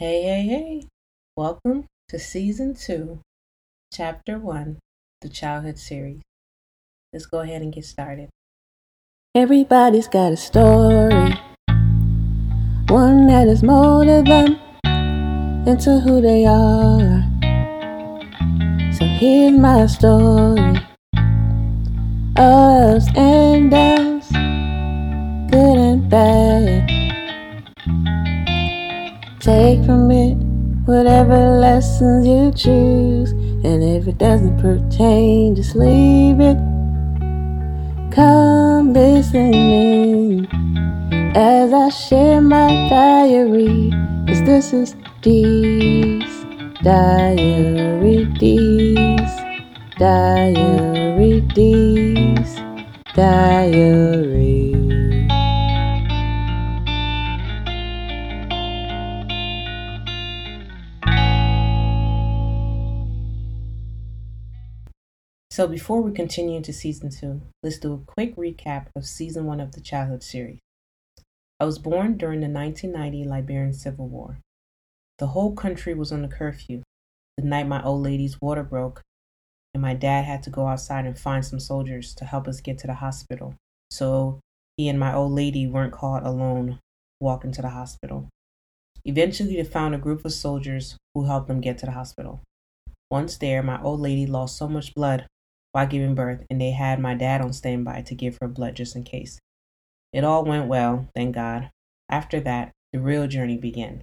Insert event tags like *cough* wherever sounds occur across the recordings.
Hey, hey, hey. Welcome to season two, chapter one, the childhood series. Let's go ahead and get started. Everybody's got a story, one that has molded them into who they are. So here's my story ups and downs, good and bad. Take from it whatever lessons you choose, and if it doesn't pertain, just leave it. Come listen listening as I share my diary, cause this is Dee's diary, Dee's diary, Dee's diary. So, before we continue into season two, let's do a quick recap of season one of the childhood series. I was born during the 1990 Liberian Civil War. The whole country was on a curfew the night my old lady's water broke, and my dad had to go outside and find some soldiers to help us get to the hospital. So he and my old lady weren't caught alone walking to the hospital. Eventually, they found a group of soldiers who helped them get to the hospital. Once there, my old lady lost so much blood while giving birth, and they had my dad on standby to give her blood just in case. It all went well, thank God. After that, the real journey began.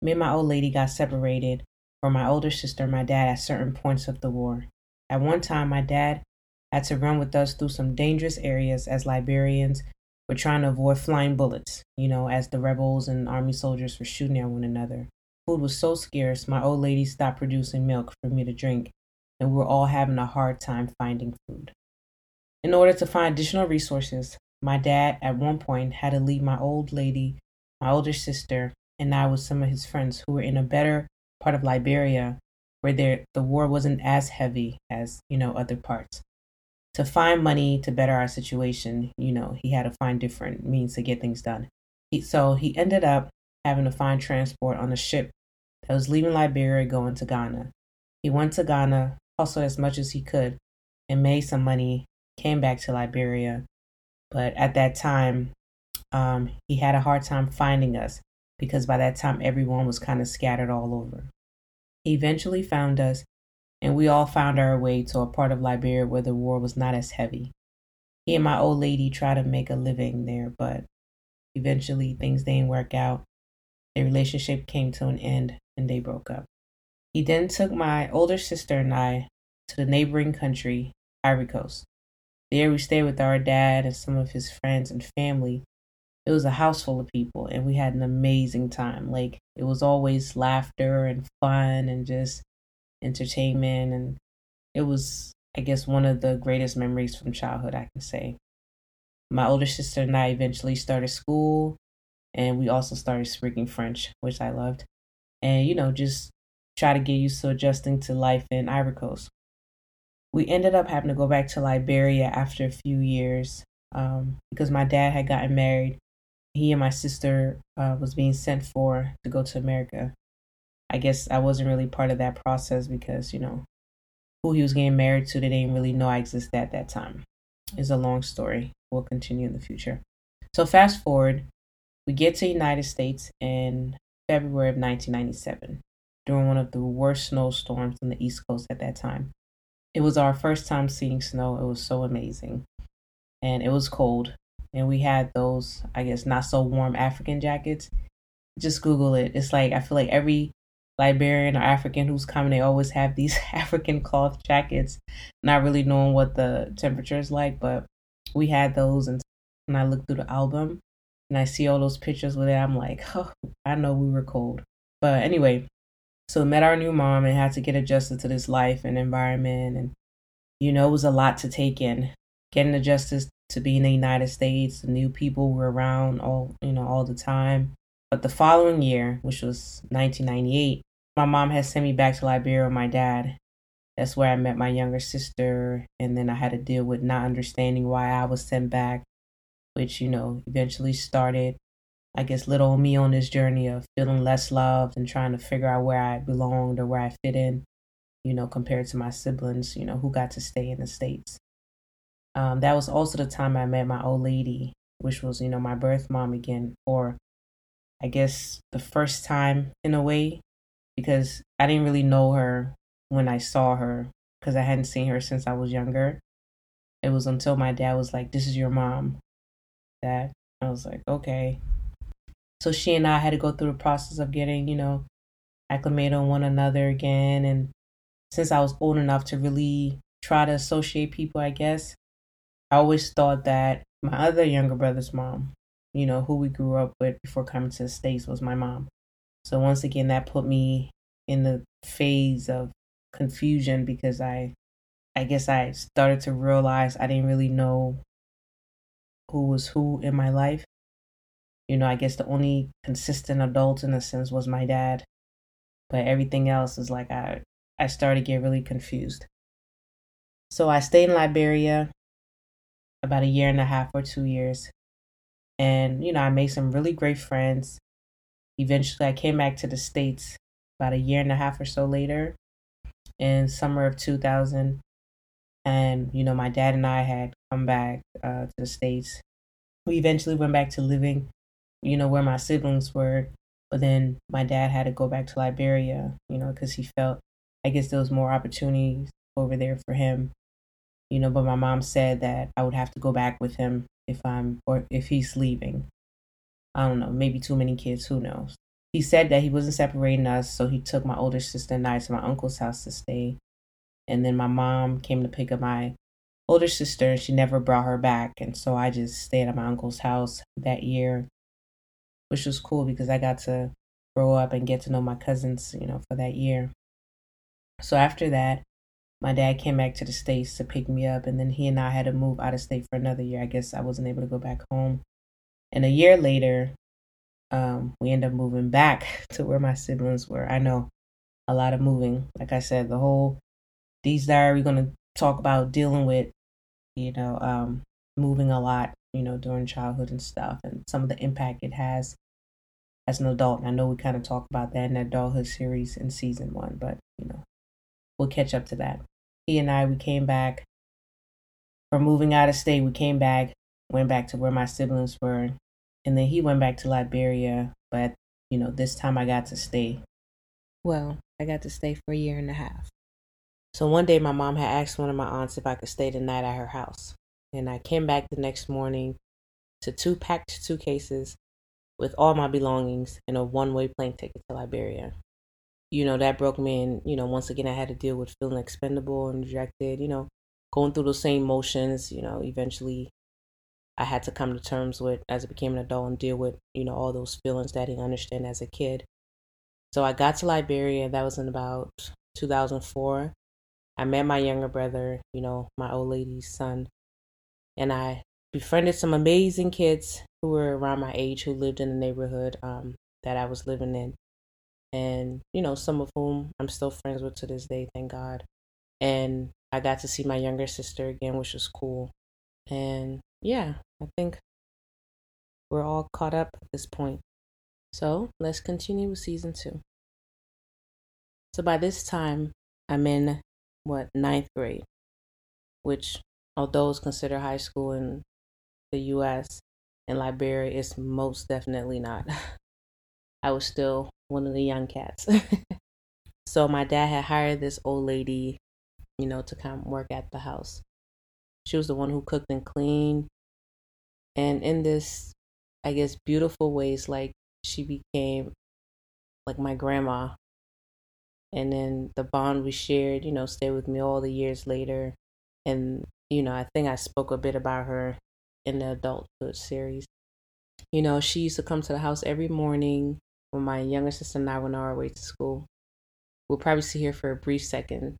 Me and my old lady got separated from my older sister and my dad at certain points of the war. At one time, my dad had to run with us through some dangerous areas as Liberians were trying to avoid flying bullets, you know, as the rebels and army soldiers were shooting at one another. Food was so scarce, my old lady stopped producing milk for me to drink, and we were all having a hard time finding food. In order to find additional resources, my dad at one point had to leave my old lady, my older sister, and I with some of his friends who were in a better part of Liberia where there, the war wasn't as heavy as, you know, other parts. To find money to better our situation, you know, he had to find different means to get things done. He, so he ended up having to find transport on a ship that was leaving Liberia going to Ghana. He went to Ghana, hustled as much as he could, and made some money, came back to Liberia. But at that time, um, he had a hard time finding us because by that time everyone was kind of scattered all over. He eventually found us, and we all found our way to a part of Liberia where the war was not as heavy. He and my old lady tried to make a living there, but eventually things didn't work out. Their relationship came to an end and they broke up. He then took my older sister and I to the neighboring country, Ivory Coast. There we stayed with our dad and some of his friends and family. It was a house full of people and we had an amazing time. Like it was always laughter and fun and just entertainment and it was i guess one of the greatest memories from childhood i can say. My older sister and i eventually started school and we also started speaking french which i loved. And you know just try to get used to adjusting to life in ivory coast we ended up having to go back to liberia after a few years um, because my dad had gotten married he and my sister uh, was being sent for to go to America. I guess I wasn't really part of that process because you know who he was getting married to. They didn't really know I existed at that time. It's a long story. We'll continue in the future. So fast forward, we get to United States in February of 1997 during one of the worst snowstorms on the East Coast at that time. It was our first time seeing snow. It was so amazing. And it was cold and we had those i guess not so warm african jackets just google it it's like i feel like every liberian or african who's coming they always have these *laughs* african cloth jackets not really knowing what the temperature is like but we had those and when i look through the album and i see all those pictures with it i'm like *laughs* oh i know we were cold but anyway so met our new mom and had to get adjusted to this life and environment and you know it was a lot to take in getting adjusted to be in the United States. The new people were around all you know all the time. But the following year, which was 1998, my mom had sent me back to Liberia with my dad. That's where I met my younger sister, and then I had to deal with not understanding why I was sent back, which you know eventually started I guess, little me on this journey of feeling less loved and trying to figure out where I belonged or where I fit in, you know, compared to my siblings, you know, who got to stay in the States. Um, that was also the time I met my old lady, which was, you know, my birth mom again, or I guess the first time in a way, because I didn't really know her when I saw her because I hadn't seen her since I was younger. It was until my dad was like, This is your mom that I was like, Okay. So she and I had to go through the process of getting, you know, acclimated on one another again. And since I was old enough to really try to associate people, I guess, I always thought that my other younger brother's mom, you know, who we grew up with before coming to the States, was my mom. So once again, that put me in the phase of confusion because I I guess I started to realize I didn't really know who was who in my life. You know, I guess the only consistent adult in a sense was my dad. But everything else is like I I started to get really confused. So I stayed in Liberia about a year and a half or two years. And, you know, I made some really great friends. Eventually I came back to the States about a year and a half or so later in summer of 2000 and you know my dad and i had come back uh, to the states we eventually went back to living you know where my siblings were but then my dad had to go back to liberia you know because he felt i guess there was more opportunities over there for him you know but my mom said that i would have to go back with him if i'm or if he's leaving i don't know maybe too many kids who knows he said that he wasn't separating us, so he took my older sister and I to my uncle's house to stay. And then my mom came to pick up my older sister, and she never brought her back. And so I just stayed at my uncle's house that year, which was cool because I got to grow up and get to know my cousins, you know, for that year. So after that, my dad came back to the States to pick me up, and then he and I had to move out of state for another year. I guess I wasn't able to go back home. And a year later, um, we end up moving back *laughs* to where my siblings were. I know a lot of moving. Like I said, the whole Dee's diary we're gonna talk about dealing with, you know, um, moving a lot, you know, during childhood and stuff, and some of the impact it has as an adult. And I know we kind of talked about that in the adulthood series in season one, but you know, we'll catch up to that. He and I, we came back from moving out of state. We came back, went back to where my siblings were, and then he went back to Liberia, but you know, this time I got to stay. Well, I got to stay for a year and a half. So one day my mom had asked one of my aunts if I could stay the night at her house. And I came back the next morning to two packed suitcases with all my belongings and a one way plane ticket to Liberia. You know, that broke me and, you know, once again I had to deal with feeling expendable and rejected, you know, going through those same motions, you know, eventually I had to come to terms with as I became an adult and deal with, you know, all those feelings that I didn't understand as a kid. So I got to Liberia, that was in about 2004. I met my younger brother, you know, my old lady's son, and I befriended some amazing kids who were around my age who lived in the neighborhood um, that I was living in. And, you know, some of whom I'm still friends with to this day, thank God. And I got to see my younger sister again, which was cool. And yeah, I think we're all caught up at this point. So let's continue with season two. So by this time, I'm in what ninth grade, which, although is considered high school in the U.S. and Liberia, it's most definitely not. *laughs* I was still one of the young cats. *laughs* so my dad had hired this old lady, you know, to come work at the house. She was the one who cooked and cleaned. And in this, I guess, beautiful ways, like she became like my grandma. And then the bond we shared, you know, stayed with me all the years later. And, you know, I think I spoke a bit about her in the adulthood series. You know, she used to come to the house every morning when my younger sister and I went on our way to school. We'll probably see her for a brief second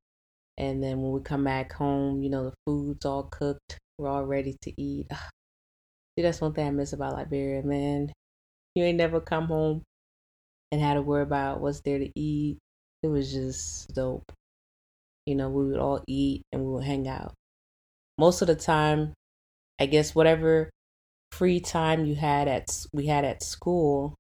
and then when we come back home, you know, the food's all cooked. We're all ready to eat. *sighs* See, that's one thing I miss about Liberia, man. You ain't never come home and had to worry about what's there to eat. It was just dope. You know, we would all eat and we would hang out. Most of the time, I guess whatever free time you had at we had at school,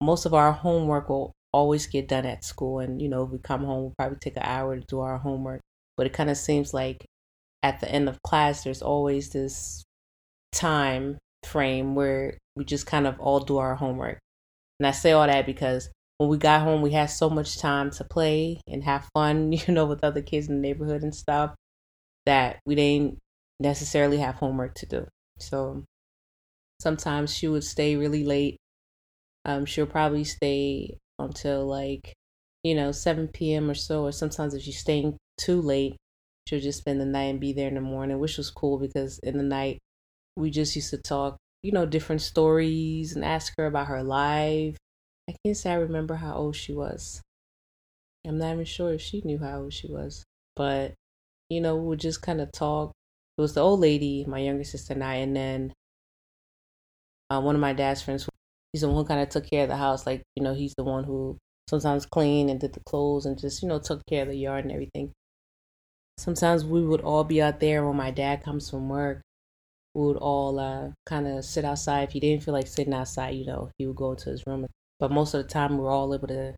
most of our homework will always get done at school. And, you know, if we come home, we'll probably take an hour to do our homework. But it kind of seems like at the end of class, there's always this time frame where we just kind of all do our homework. And I say all that because when we got home, we had so much time to play and have fun, *laughs* you know, with other kids in the neighborhood and stuff that we didn't necessarily have homework to do. So sometimes she would stay really late. Um, she'll probably stay until like, you know, 7 p.m. or so. Or sometimes if she's staying too late, she'll just spend the night and be there in the morning, which was cool because in the night we just used to talk, you know, different stories and ask her about her life. I can't say I remember how old she was. I'm not even sure if she knew how old she was. But, you know, we would just kind of talk. It was the old lady, my younger sister and I, and then uh, one of my dad's friends he's the one who kind of took care of the house. Like, you know, he's the one who sometimes cleaned and did the clothes and just, you know, took care of the yard and everything. Sometimes we would all be out there when my dad comes from work. We would all uh, kind of sit outside. If he didn't feel like sitting outside, you know, he would go into his room. But most of the time, we we're all able to,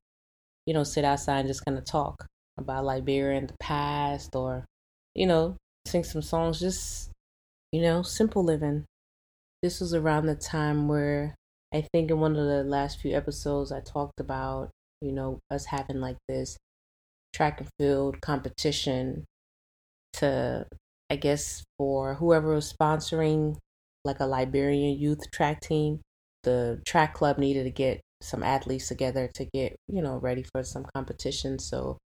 you know, sit outside and just kind of talk about Liberia and the past or, you know, sing some songs, just, you know, simple living. This was around the time where I think in one of the last few episodes, I talked about, you know, us having like this track and field competition to, I guess, for whoever was sponsoring like a Liberian youth track team. The track club needed to get some athletes together to get, you know, ready for some competition. So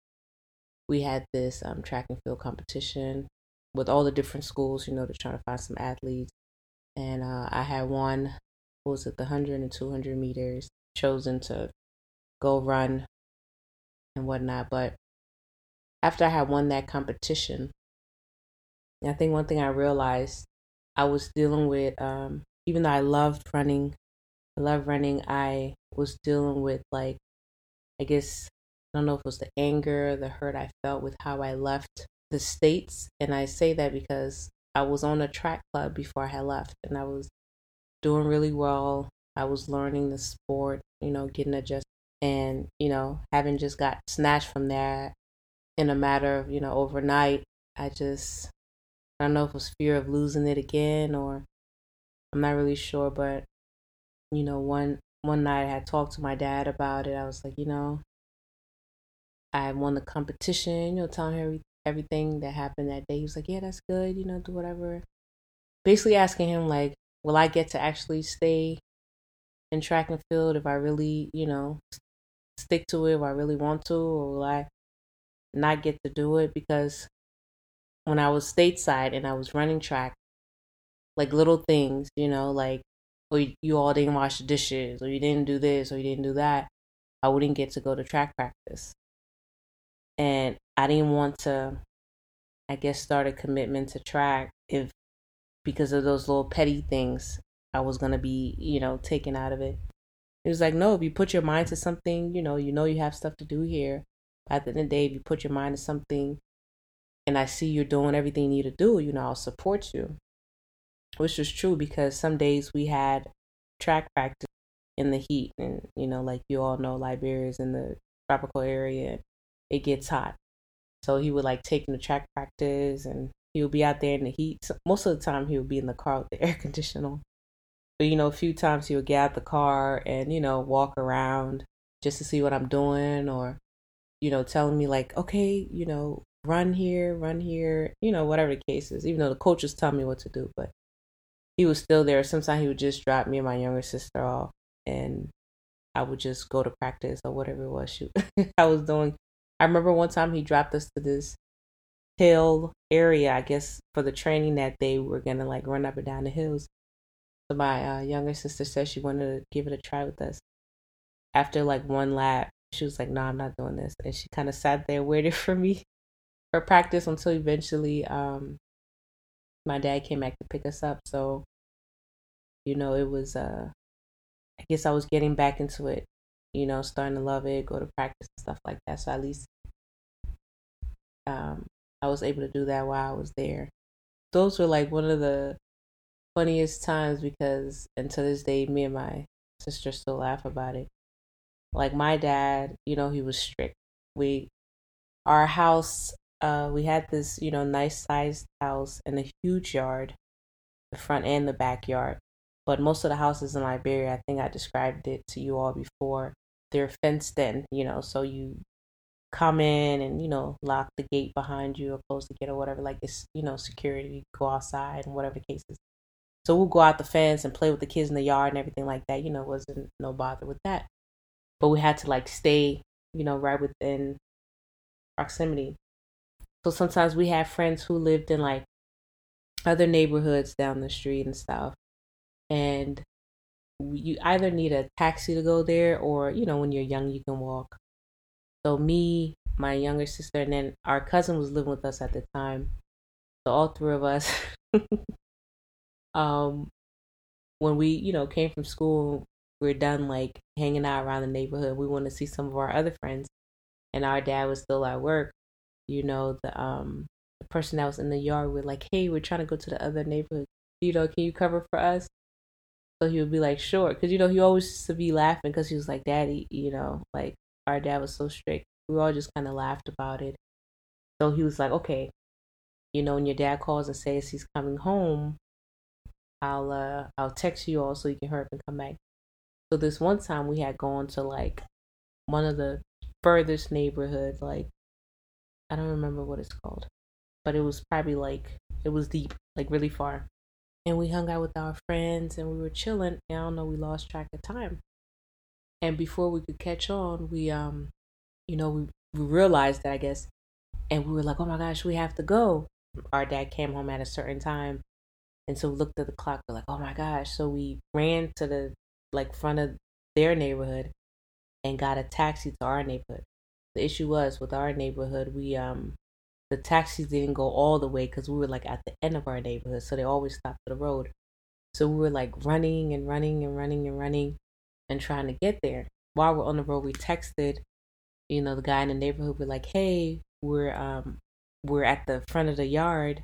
we had this um, track and field competition with all the different schools, you know, to try to find some athletes. And uh, I had one was it the 100 and 200 meters chosen to go run and whatnot but after i had won that competition i think one thing i realized i was dealing with um, even though i loved running i love running i was dealing with like i guess i don't know if it was the anger the hurt i felt with how i left the states and i say that because i was on a track club before i had left and i was doing really well. I was learning the sport, you know, getting adjusted, and you know, having just got snatched from there in a matter of you know overnight. I just I don't know if it was fear of losing it again or I'm not really sure, but you know, one one night I had talked to my dad about it. I was like, you know, I won the competition, you know, telling him everything that happened that day. He was like, yeah, that's good, you know, do whatever. Basically asking him like, will I get to actually stay in track and field if I really, you know, stick to it if I really want to, or will I not get to do it? Because when I was stateside and I was running track, like little things, you know, like, oh, you all didn't wash the dishes, or you didn't do this, or you didn't do that, I wouldn't get to go to track practice. And I didn't want to, I guess, start a commitment to track if because of those little petty things I was gonna be, you know, taken out of it. It was like, no, if you put your mind to something, you know, you know you have stuff to do here. At the end of the day, if you put your mind to something and I see you're doing everything you need to do, you know, I'll support you. Which was true because some days we had track practice in the heat and you know, like you all know Liberia is in the tropical area. It gets hot. So he would like take him to track practice and he would be out there in the heat. Most of the time, he would be in the car with the *laughs* air conditioner. But you know, a few times he would get out the car and you know walk around just to see what I'm doing, or you know, telling me like, okay, you know, run here, run here, you know, whatever the case is. Even though the coaches tell me what to do, but he was still there. Sometimes he would just drop me and my younger sister off, and I would just go to practice or whatever it was. *laughs* I was doing. I remember one time he dropped us to this hill area, I guess, for the training that they were gonna like run up and down the hills. So my uh, younger sister said she wanted to give it a try with us. After like one lap, she was like, "No, I'm not doing this," and she kind of sat there waiting *laughs* for me for practice until eventually, um, my dad came back to pick us up. So, you know, it was, uh, I guess I was getting back into it. You know, starting to love it, go to practice and stuff like that. So at least, um, I was able to do that while I was there. Those were like one of the funniest times because, until this day, me and my sister still laugh about it. Like my dad, you know, he was strict. We, our house, uh, we had this, you know, nice sized house and a huge yard, the front and the backyard. But most of the houses in Liberia, I think I described it to you all before, they're fenced in, you know, so you come in and, you know, lock the gate behind you or close the gate or whatever. Like it's, you know, security, go outside and whatever cases. So we'll go out the fence and play with the kids in the yard and everything like that. You know, wasn't no bother with that. But we had to like stay, you know, right within proximity. So sometimes we have friends who lived in like other neighborhoods down the street and stuff. And you either need a taxi to go there or, you know, when you're young, you can walk. So me, my younger sister, and then our cousin was living with us at the time. So all three of us *laughs* um, when we, you know, came from school, we are done like hanging out around the neighborhood. We want to see some of our other friends, and our dad was still at work. You know, the um the person that was in the yard were like, "Hey, we're trying to go to the other neighborhood. You know, can you cover for us?" So he would be like, "Sure," because you know he always used to be laughing because he was like, "Daddy," you know, like our dad was so strict. We all just kind of laughed about it. So he was like, "Okay, you know, when your dad calls and says he's coming home, I'll uh I'll text you all so you can hurry up and come back. So this one time we had gone to like one of the furthest neighborhoods, like I don't remember what it's called. But it was probably like it was deep, like really far. And we hung out with our friends and we were chilling and I don't know, we lost track of time. And before we could catch on, we um you know, we, we realized that I guess and we were like, Oh my gosh, we have to go. Our dad came home at a certain time and so we looked at the clock, we're like, oh my gosh. So we ran to the like front of their neighborhood and got a taxi to our neighborhood. The issue was with our neighborhood, we um the taxis didn't go all the way because we were like at the end of our neighborhood, so they always stopped at the road. So we were like running and running and running and running and trying to get there. While we're on the road, we texted, you know, the guy in the neighborhood. We're like, "Hey, we're um we're at the front of the yard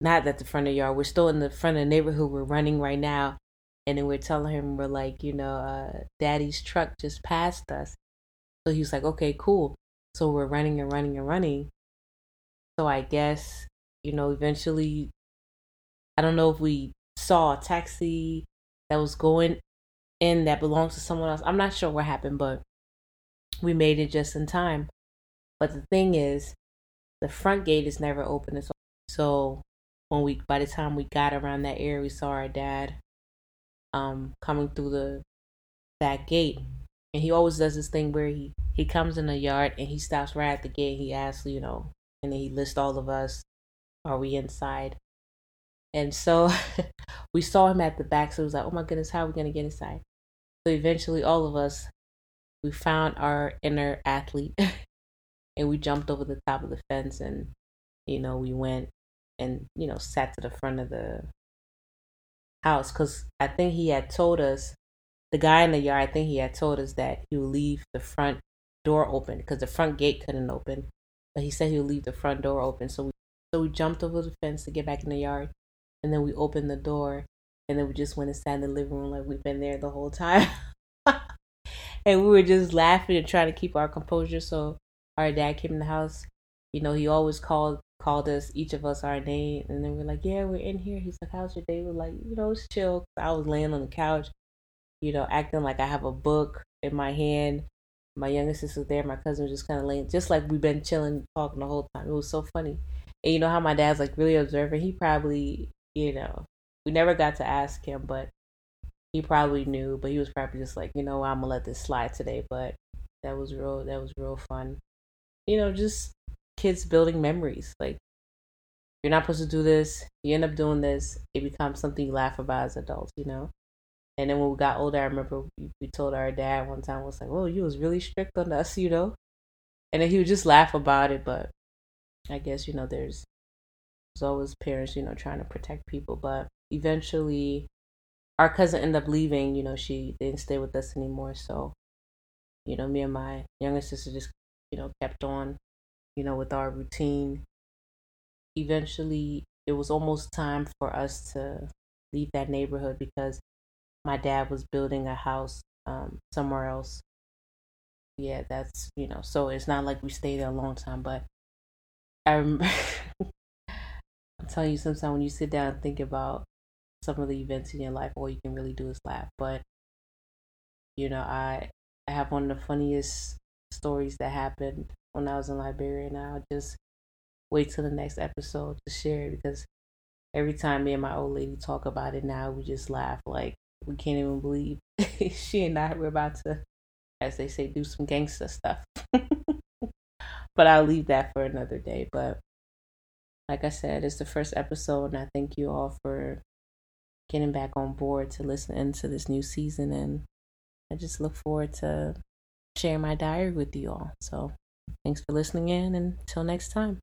not at the front of the yard. We're still in the front of the neighborhood. We're running right now. And then we're telling him, we're like, you know, uh, daddy's truck just passed us. So he was like, okay, cool. So we're running and running and running. So I guess, you know, eventually, I don't know if we saw a taxi that was going in that belongs to someone else. I'm not sure what happened, but we made it just in time. But the thing is, the front gate is never open. So when we by the time we got around that area we saw our dad um coming through the back gate and he always does this thing where he he comes in the yard and he stops right at the gate he asks you know and he lists all of us. Are we inside? And so *laughs* we saw him at the back so it was like oh my goodness how are we going to get inside? So eventually all of us we found our inner athlete *laughs* and we jumped over the top of the fence and you know we went and you know sat to the front of the house because I think he had told us the guy in the yard. I think he had told us that he would leave the front door open because the front gate couldn't open, but he said he would leave the front door open. So we so we jumped over the fence to get back in the yard, and then we opened the door, and then we just went and sat in the living room like we've been there the whole time. *laughs* and we were just laughing and trying to keep our composure. So our dad came in the house. You know, he always called called us each of us our name and then we're like yeah we're in here he's like how's your day we're like you know it's chill i was laying on the couch you know acting like i have a book in my hand my younger sister's there my cousin was just kind of laying just like we've been chilling talking the whole time it was so funny and you know how my dad's like really observant he probably you know we never got to ask him but he probably knew but he was probably just like you know i'm gonna let this slide today but that was real that was real fun you know just kids building memories. Like you're not supposed to do this. You end up doing this. It becomes something you laugh about as adults, you know. And then when we got older, I remember we, told our dad one time, was like, "Oh, you was really strict on us," you know. And then he would just laugh about it. But I guess you know, there's there's always parents, you know, trying to protect people. But eventually, our cousin ended up leaving. You know, she didn't stay with us anymore. So, you know, me and my younger sister just, you know, kept on you know, with our routine. Eventually, it was almost time for us to leave that neighborhood because my dad was building a house um, somewhere else. Yeah, that's you know, so it's not like we stayed there a long time, but I remember *laughs* I'm telling you sometimes when you sit down and think about some of the events in your life, all you can really do is laugh. But you know, I I have one of the funniest stories that happened when I was in Liberia, and I'll just wait till the next episode to share it because every time me and my old lady talk about it now, we just laugh like we can't even believe *laughs* she and I were about to, as they say, do some gangster stuff. *laughs* but I'll leave that for another day. But like I said, it's the first episode, and I thank you all for getting back on board to listen into this new season. And I just look forward to sharing my diary with you all. So thanks for listening in, and until next time.